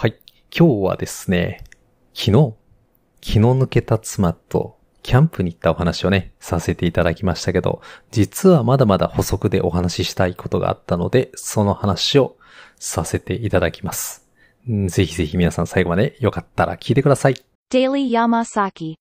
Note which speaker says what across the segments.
Speaker 1: はい。今日はですね、昨日、気の抜けた妻とキャンプに行ったお話をね、させていただきましたけど、実はまだまだ補足でお話ししたいことがあったので、その話をさせていただきます。ぜひぜひ皆さん最後までよかったら聞いてください。
Speaker 2: Daily Yamasaki.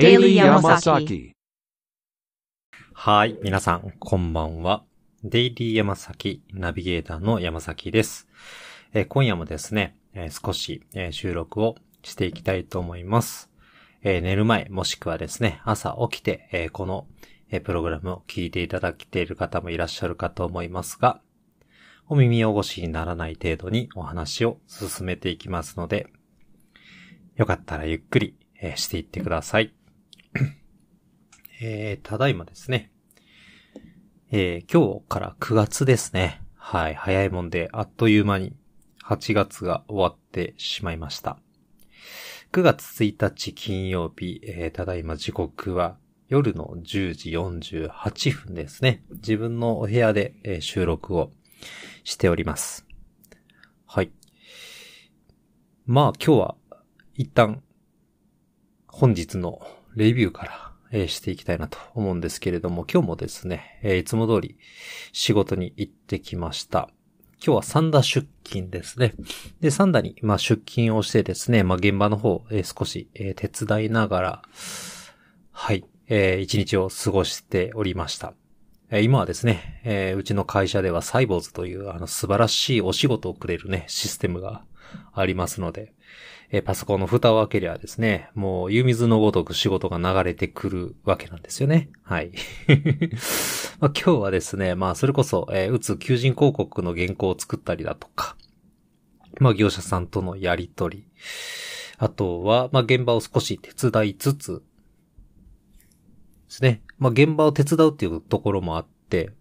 Speaker 2: Daily Yamasaki.
Speaker 1: はい。皆さん、こんばんは。デイリー山崎ナビゲーターの山崎です。えー今夜もですね、えー少し、えー収録をしていきたいと思います。えー寝る前、もしくはですね、朝起きて、えーこの、えープログラムを聞いていただけている方もいらっしゃるかと思いますが、お耳汚しにならない程度にお話を進めていきますので、よかったらゆっくり、えーしていってください。えー、ただいまですね。えー、今日から9月ですね。はい、早いもんで、あっという間に8月が終わってしまいました。9月1日金曜日、えー、ただいま時刻は夜の10時48分ですね。自分のお部屋で、えー収録をしております。はい。まあ今日は一旦本日のレビューから、えしていきたいなと思うんですけれども、今日もですね、えいつも通り仕事に行ってきました。今日は三田出勤ですね。で、三田に、まあ、出勤をしてですね、まあ、現場の方、え少し、え手伝いながら、はい、えー一日を過ごしておりました。え今はですね、えうちの会社ではサイボーズというあの素晴らしいお仕事をくれるね、システムがありますので、えパソコンの蓋を開けりゃですね、もう湯水のごとく仕事が流れてくるわけなんですよね。はい。まあ、今日はですね、まあそれこそ、えー、打つ求人広告の原稿を作ったりだとか、まあ業者さんとのやりとり、あとは、まあ現場を少し手伝いつつ、ですね。まあ現場を手伝うっていうところもあって、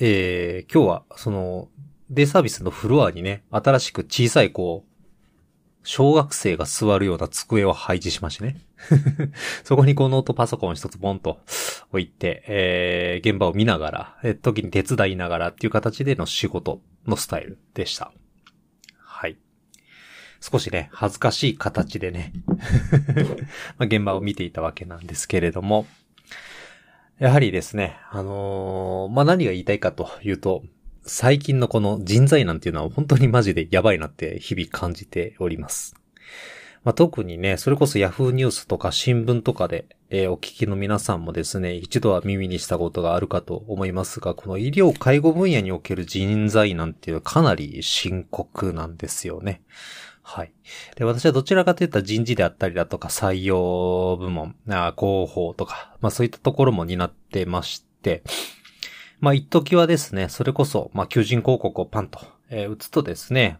Speaker 1: えー、今日は、その、デイサービスのフロアにね、新しく小さいこう、小学生が座るような机を配置しましてね。そこにこうノートパソコン一つボンと置いて、えー、現場を見ながら、えー時に手伝いながらっていう形での仕事のスタイルでした。はい。少しね、恥ずかしい形でね、まあ現場を見ていたわけなんですけれども、やはりですね、あのーまあ、何が言いたいかというと、最近のこの人材なんていうのは本当にマジでやばいなって日々感じております。まあ、特にね、それこそ Yahoo ニュースとか新聞とかで、えーお聞きの皆さんもですね、一度は耳にしたことがあるかと思いますが、この医療介護分野における人材なんていうのはかなり深刻なんですよね。はい。で、私はどちらかといった人事であったりだとか採用部門、あ広報とか、まあそういったところも担ってまして、まあ一時はですね、それこそ、まあ求人広告をパンと、えー打つとですね、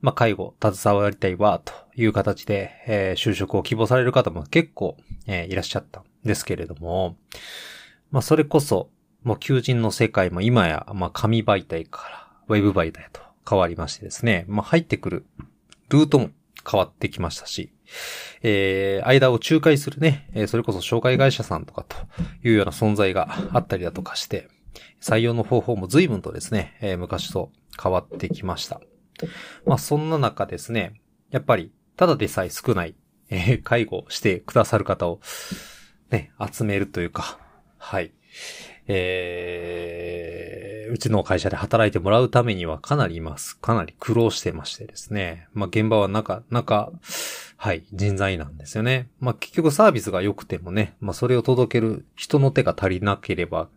Speaker 1: まあ介護、携わりたいわ、という形で、えー就職を希望される方も結構、えーいらっしゃったんですけれども、まあそれこそ、もう求人の世界も今や、まあ紙媒体からウェブ媒体と変わりましてですね、まあ入ってくるルートも変わってきましたし、えー、間を仲介するね、えーそれこそ紹介会社さんとかというような存在があったりだとかして、採用の方法も随分とですね、えー昔と変わってきました。まあそんな中ですね、やっぱり、ただでさえ少ない、えー介護してくださる方を、ね、集めるというか、はい。えー、うちの会社で働いてもらうためにはかなりいます。かなり苦労してましてですね。まあ現場はなかなか、はい、人材なんですよね。まあ結局サービスが良くてもね、まあそれを届ける人の手が足りなければ、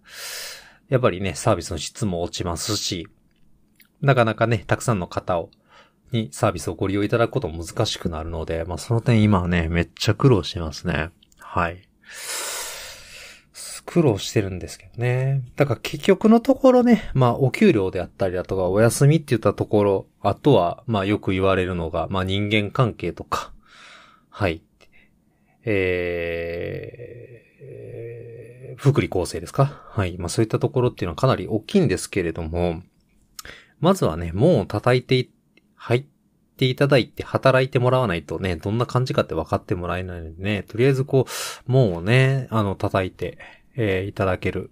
Speaker 1: やっぱりね、サービスの質も落ちますし、なかなかね、たくさんの方を、にサービスをご利用いただくことも難しくなるので、まあその点今はね、めっちゃ苦労してますね。はい。苦労してるんですけどね。だから結局のところね、まあお給料であったりだとかお休みって言ったところ、あとはまあよく言われるのが、まあ人間関係とか、はい。えー、福利厚生ですか？はい。まあそういったところっていうのはかなり大きいんですけれども、まずはね、門を叩いて入っていただいて働いてもらわないとね、どんな感じかって分かってもらえないのでね、とりあえずこう、もうね、あの、叩いて、えーいただける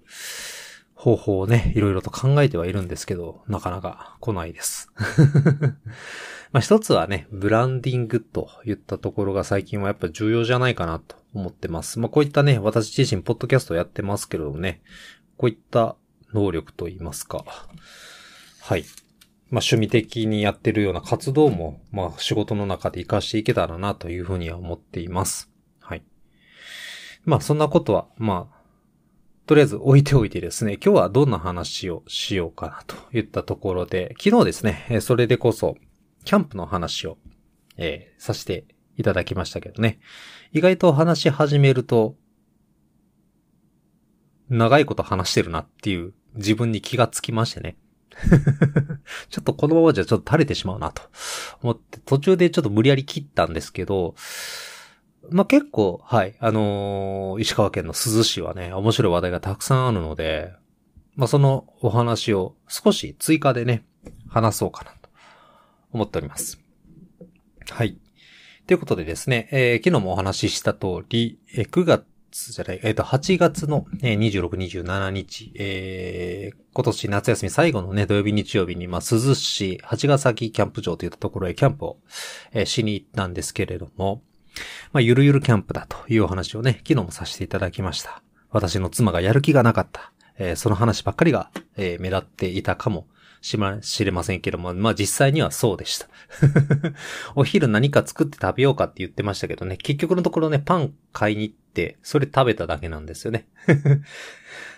Speaker 1: 方法をね、いろいろと考えてはいるんですけど、なかなか来ないです。まあ一つはね、ブランディングといったところが最近はやっぱ重要じゃないかなと思ってます。まあこういったね、私自身ポッドキャストやってますけれどもね、こういった能力といいますか。はい。まあ趣味的にやってるような活動も、まあ仕事の中で活かしていけたらなというふうには思っています。はい。まあそんなことは、まあ、とりあえず置いておいてですね、今日はどんな話をしようかなといったところで、昨日ですね、それでこそ、キャンプの話を、えーさせていただきましたけどね。意外と話し始めると、長いこと話してるなっていう自分に気がつきましてね。ちょっとこのままじゃちょっと垂れてしまうなと思って、途中でちょっと無理やり切ったんですけど、まあ、結構、はい、あのー石川県の珠洲市はね、面白い話題がたくさんあるので、まあ、そのお話を少し追加でね、話そうかな思っております。はい。ということでですね、えー昨日もお話しした通り、えー9月じゃない、えっ、と、8月の、えー26、27日、えー今年夏休み最後のね、土曜日、日曜日に、まあ、珠洲市、八ヶ崎キャンプ場といったところへキャンプを、えーしに行ったんですけれども、まあ、ゆるゆるキャンプだというお話をね、昨日もさせていただきました。私の妻がやる気がなかった。えーその話ばっかりが、えー目立っていたかもしま、しれませんけども、まあ実際にはそうでした。お昼何か作って食べようかって言ってましたけどね、結局のところね、パン買いに行って、それ食べただけなんですよね。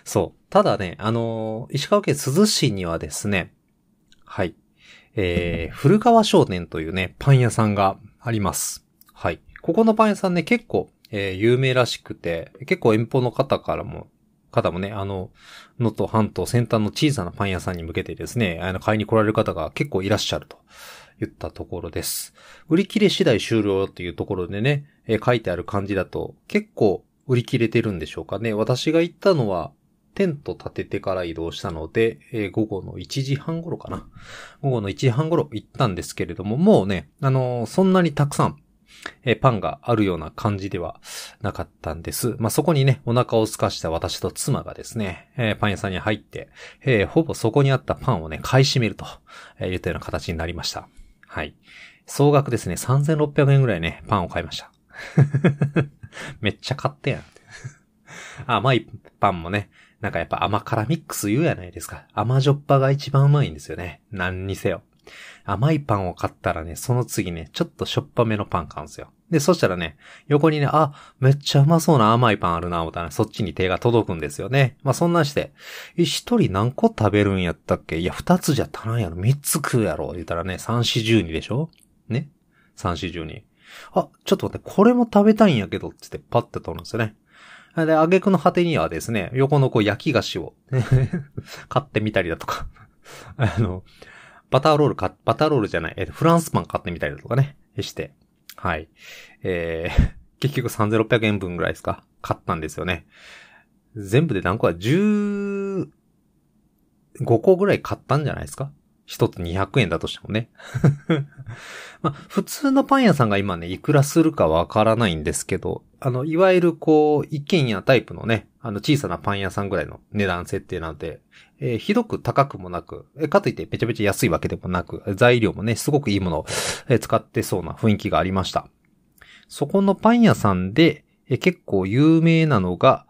Speaker 1: そう。ただね、あのー石川県珠洲市にはですね、はい。えー、古川商店というね、パン屋さんがあります。はい。ここのパン屋さんね、結構、えー有名らしくて、結構遠方の方からも、方もね、あの、能登半島先端の小さなパン屋さんに向けてですね、あの、買いに来られる方が結構いらっしゃると言ったところです。売り切れ次第終了っていうところでね、え書いてある感じだと、結構売り切れてるんでしょうかね。私が行ったのは、テント立ててから移動したので、えー午後の1時半頃かな。午後の1時半頃行ったんですけれども、もうね、あのーそんなにたくさん、えパンがあるような感じではなかったんです。まあ、そこにね、お腹を空かした私と妻がですね、えパン屋さんに入って、えほぼそこにあったパンをね、買い占めると、えー言ったような形になりました。はい。総額ですね、3600円ぐらいね、パンを買いました。めっちゃ買ってやん。甘いパンもね、なんかやっぱ甘辛ミックス言うやないですか。甘じょっぱが一番うまいんですよね。何にせよ。甘いパンを買ったらね、その次ね、ちょっとしょっぱめのパン買うんですよ。で、そしたらね、横にね、あ、めっちゃうまそうな甘いパンあるな、思ったら、ね、そっちに手が届くんですよね。まあ、そんなんして、一人何個食べるんやったっけ？いや、二つじゃ足らんやろ。三つ食うやろ。言ったらね、三四十二でしょ？ね？三四十二。あ、ちょっと待って、これも食べたいんやけど、つってパッて取るんですよね。で、挙句の果てにはですね、横のこう焼き菓子を 買ってみたりだとか、あの、バターロールか、バターロールじゃない、えっとフランスパン買ってみたりだとかね、して、はい。えー、結局3600円分ぐらいですか？買ったんですよね。全部で何個は15個ぐらい買ったんじゃないですか？一つ200円だとしてもね。まあ、普通のパン屋さんが今ね、いくらするかわからないんですけど、あの、いわゆるこう、一軒家タイプのね、あの、小さなパン屋さんぐらいの値段設定なんで、えーひどく高くもなく、えかといってめちゃめちゃ安いわけでもなく、材料もね、すごくいいものを、え使ってそうな雰囲気がありました。そこのパン屋さんで、え結構有名なのが、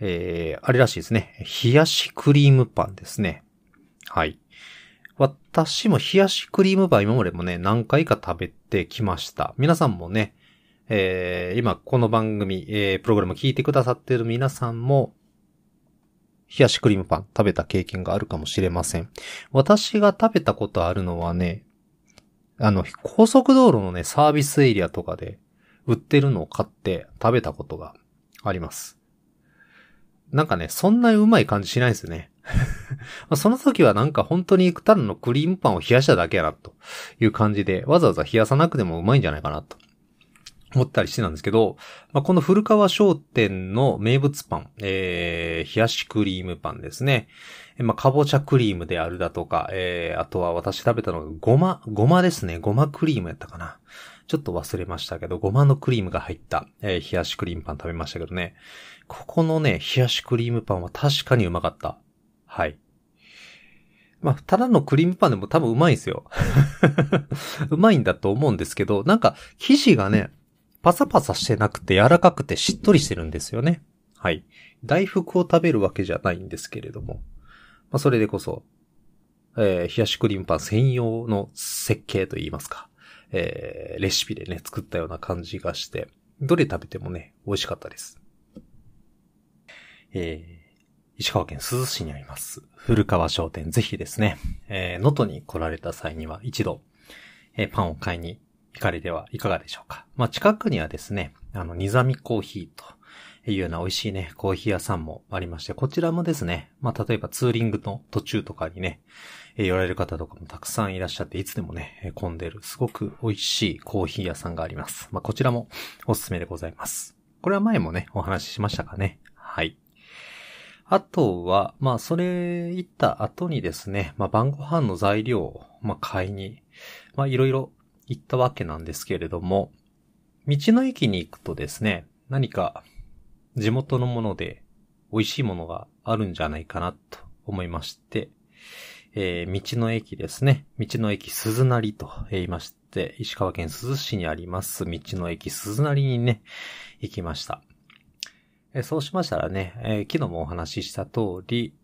Speaker 1: えーあれらしいですね。冷やしクリームパンですね。はい。私も冷やしクリームパン今までもね、何回か食べてきました。皆さんもね、えー今この番組、えープログラム聞いてくださっている皆さんも、冷やしクリームパン食べた経験があるかもしれません。私が食べたことあるのはね、あの、高速道路のね、サービスエリアとかで売ってるのを買って食べたことがあります。なんかね、そんなにうまい感じしないですよね。その時はなんか本当にただのクリームパンを冷やしただけやなという感じで、わざわざ冷やさなくてもうまいんじゃないかなと思ったりしてたんですけど、まあ、この古川商店の名物パン、えー、冷やしクリームパンですね。まあ、かぼちゃクリームであるだとか、えー、あとは私食べたのがごま、ごまですね。ごまクリームやったかな。ちょっと忘れましたけど、ごまのクリームが入った、えー冷やしクリームパン食べましたけどね。ここのね、冷やしクリームパンは確かにうまかった。はい。まあ、ただのクリームパンでも多分うまいんですよ。うまいんだと思うんですけど、なんか、生地がね、パサパサしてなくて柔らかくてしっとりしてるんですよね。はい。大福を食べるわけじゃないんですけれども。まあ、それでこそ、えー冷やしクリームパン専用の設計といいますか、えーレシピでね、作ったような感じがして、どれ食べてもね、美味しかったです。えー石川県珠洲市にあります、古川商店、ぜひですね、えー、能登に来られた際には一度、えーパンを買いに行かれてはいかがでしょうか。まあ、近くにはですね、あの、ニザミコーヒーというような美味しいね、コーヒー屋さんもありまして、こちらもですね、まあ、例えばツーリングの途中とかにね、えー寄られる方とかもたくさんいらっしゃって、いつでもね、混んでる、すごく美味しいコーヒー屋さんがあります。まあ、こちらもおすすめでございます。これは前もね、お話ししましたかね。はい。あとは、まあ、それ言った後にですね、まあ、晩ご飯の材料を、まあ、買いに、まあ、いろいろ行ったわけなんですけれども、道の駅に行くとですね、何か地元のもので美味しいものがあるんじゃないかなと思いまして、えー道の駅ですね。道の駅鈴なりと言いまして、石川県珠洲市にあります道の駅鈴なりにね、行きました。えーそうしましたらね、えー昨日もお話しした通り、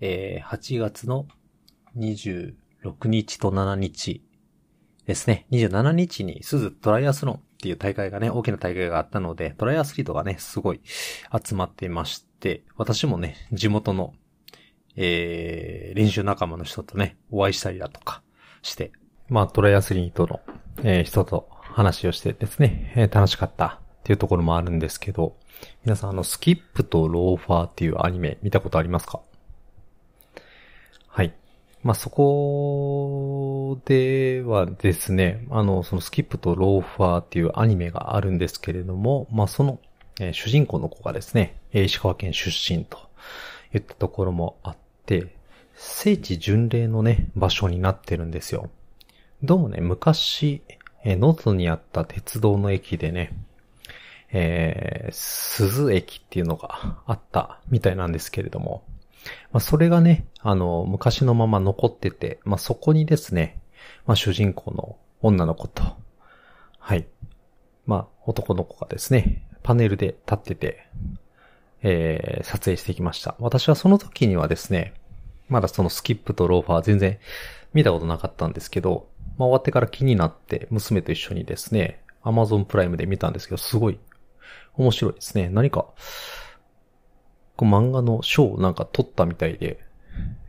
Speaker 1: えー8月の26日と7日ですね。27日に鈴トライアスロンっていう大会がね、大きな大会があったので、トライアスリートがね、すごい集まっていまして、私もね、地元の、えー、練習仲間の人とね、お会いしたりだとかして、まあ、トライアスリートの、えー人と話をしてですね、えー楽しかったっていうところもあるんですけど、皆さんあの、スキップとローファーっていうアニメ見たことありますか？まあ、そこではですね、あの、そのスキップとローファーっていうアニメがあるんですけれども、まあ、その、えー主人公の子がですね、石川県出身といったところもあって、聖地巡礼のね、場所になってるんですよ。どうもね、昔、えー、能登にあった鉄道の駅でね、えー、鈴駅っていうのがあったみたいなんですけれども、まあ、それがね、あの、昔のまま残ってて、まあ、そこにですね、まあ、主人公の女の子と、はい。まあ、男の子がですね、パネルで立ってて、えー、撮影してきました。私はその時にはですね、まだそのスキップとローファー全然見たことなかったんですけど、まあ、終わってから気になって娘と一緒にですね、Amazon プライムで見たんですけど、すごい面白いですね。何か、こう漫画の賞をなんか取ったみたいで、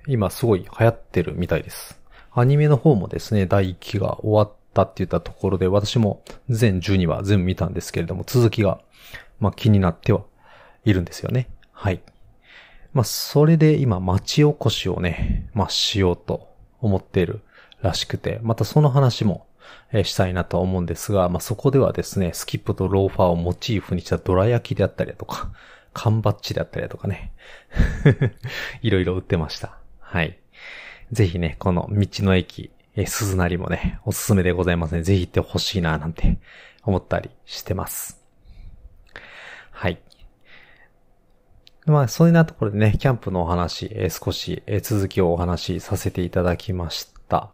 Speaker 1: 今すごい流行ってるみたいです。アニメの方もですね、第1期が終わったって言ったところで、私も全12話全部見たんですけれども、続きが、まあ気になってはいるんですよね。はい。まあそれで今町おこしをね、まあしようと思っているらしくて、またその話も、したいなと思うんですが、まあそこではですね、スキップとローファーをモチーフにしたドラ焼きであったりだとか、缶バッジであったりだとかね。いろいろ売ってました。はい。ぜひね、この道の駅、え、鈴なりもね、おすすめでございますね。ぜひ行ってほしいな、なんて思ったりしてます。はい。まあ、そういうなところでね、キャンプのお話、え少し、え続きをお話しさせていただきました。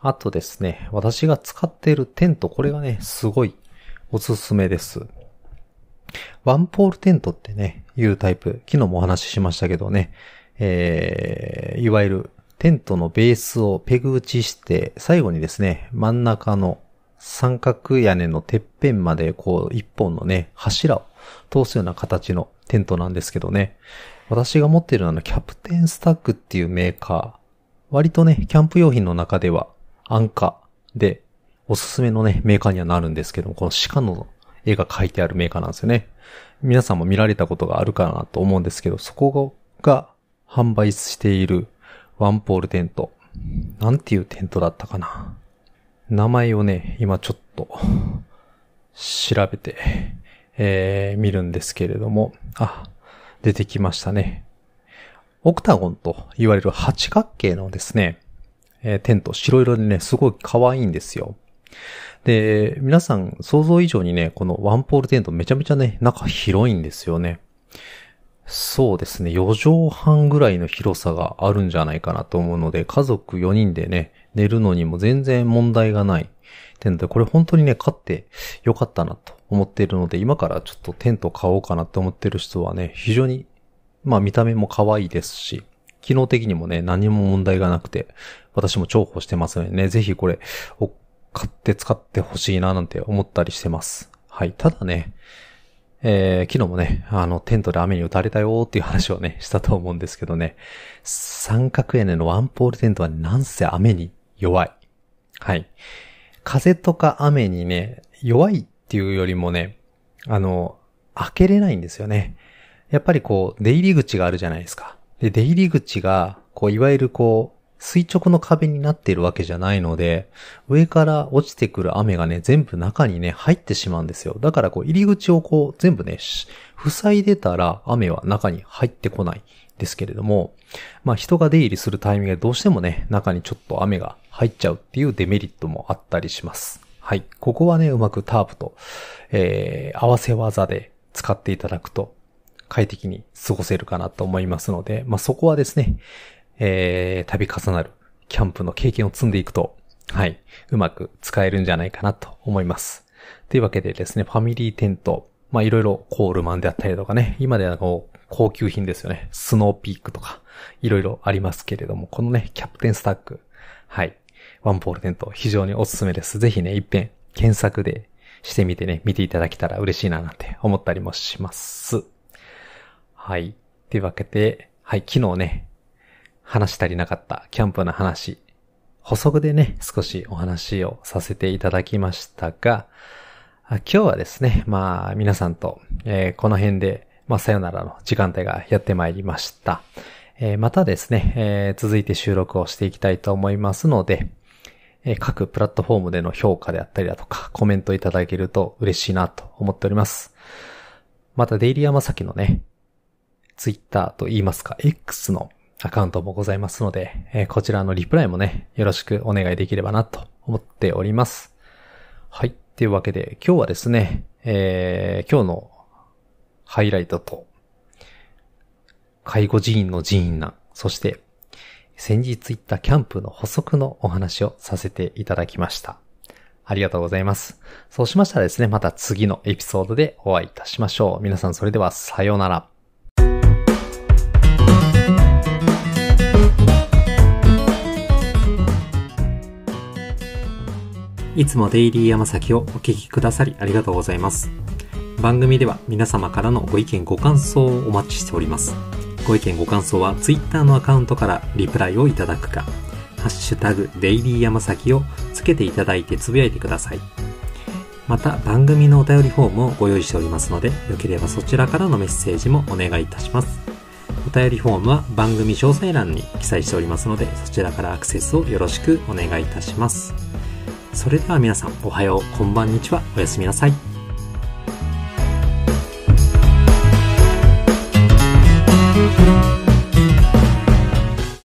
Speaker 1: あとですね、私が使っているテント、これがね、すごいおすすめです。ワンポールテントってね、いうタイプ、昨日もお話ししましたけどね、えー、いわゆるテントのベースをペグ打ちして、最後にですね、真ん中の三角屋根のてっぺんまでこう一本のね、柱を通すような形のテントなんですけどね、私が持っているのはキャプテンスタックっていうメーカー、割とね、キャンプ用品の中では安価でおすすめのね、メーカーにはなるんですけども、この鹿の絵が描いてあるメーカーなんですよね。皆さんも見られたことがあるかなと思うんですけど、そこが販売しているワンポールテント。なんていうテントだったかな。名前をね、今ちょっと調べて、えー、見るんですけれども、あ、出てきましたね。オクタゴンと言われる八角形のですね、えーテント、白色でね、すごい可愛いんですよ。で、皆さん想像以上にね、このワンポールテントめちゃめちゃね、中広いんですよね。そうですね、4畳半ぐらいの広さがあるんじゃないかなと思うので、家族4人でね、寝るのにも全然問題がないテントで、これ本当にね、買ってよかったなと思っているので、今からちょっとテント買おうかなと思ってる人はね、非常に、まあ見た目も可愛いですし、機能的にもね、何も問題がなくて、私も重宝してますのでね、ぜひこれを買って使ってほしいななんて思ったりしてます。はい。ただね、えー、昨日もね、あの、テントで雨に打たれたよーっていう話をね、したと思うんですけどね、三角屋根のワンポールテントはなんせ雨に弱い。はい。風とか雨にね、弱いっていうよりもね、あの、開けれないんですよね。やっぱりこう、出入り口があるじゃないですか。で、出入り口が、こう、いわゆるこう、垂直の壁になっているわけじゃないので、上から落ちてくる雨がね、全部中にね、入ってしまうんですよ。だからこう、入り口をこう、全部ね、塞いでたら雨は中に入ってこないですけれども、まあ人が出入りするタイミングでどうしてもね、中にちょっと雨が入っちゃうっていうデメリットもあったりします。はい。ここはね、うまくタープと、えー、合わせ技で使っていただくと、快適に過ごせるかなと思いますので、まあそこはですね、えー、度重なるキャンプの経験を積んでいくと、はい、うまく使えるんじゃないかなと思います。というわけでですね、ファミリーテント、まいろいろコールマンであったりとかね、今ではこう、高級品ですよね。スノーピークとか、いろいろありますけれども、このね、キャプテンスタック、はい、ワンポールテント非常におすすめです。ぜひね、一遍検索でしてみてね、見ていただけたら嬉しいななんて思ったりもします。はい。というわけで、はい、昨日ね、話し足りなかったキャンプの話、補足でね、少しお話をさせていただきましたが、今日はですね、まあ皆さんと、えーこの辺で、まあさよならの時間帯がやってまいりました。えーまたですね、えー続いて収録をしていきたいと思いますので、え各プラットフォームでの評価であったりだとか、コメントいただけると嬉しいなと思っております。また、デイリーヤマサキのね、ツイッターと言いますか、X のアカウントもございますので、えーこちらのリプライもね、よろしくお願いできればなと思っております。はい。というわけで、今日はですね、えー今日のハイライトと、介護人員の人員難、そして、先日行ったキャンプの補足のお話をさせていただきました。ありがとうございます。そうしましたらですね、また次のエピソードでお会いいたしましょう。皆さんそれではさようなら。いつもデイリー山崎をお聞きくださりありがとうございます。番組では皆様からのご意見ご感想をお待ちしております。ご意見ご感想は Twitter のアカウントからリプライをいただくか、ハッシュタグデイリー山崎をつけていただいてつぶやいてください。また番組のお便りフォームをご用意しておりますので、よければそちらからのメッセージもお願いいたします。お便りフォームは番組詳細欄に記載しておりますので、そちらからアクセスをよろしくお願いいたします。それでは皆さん、おはよう、こんばんにちは、おやすみなさい。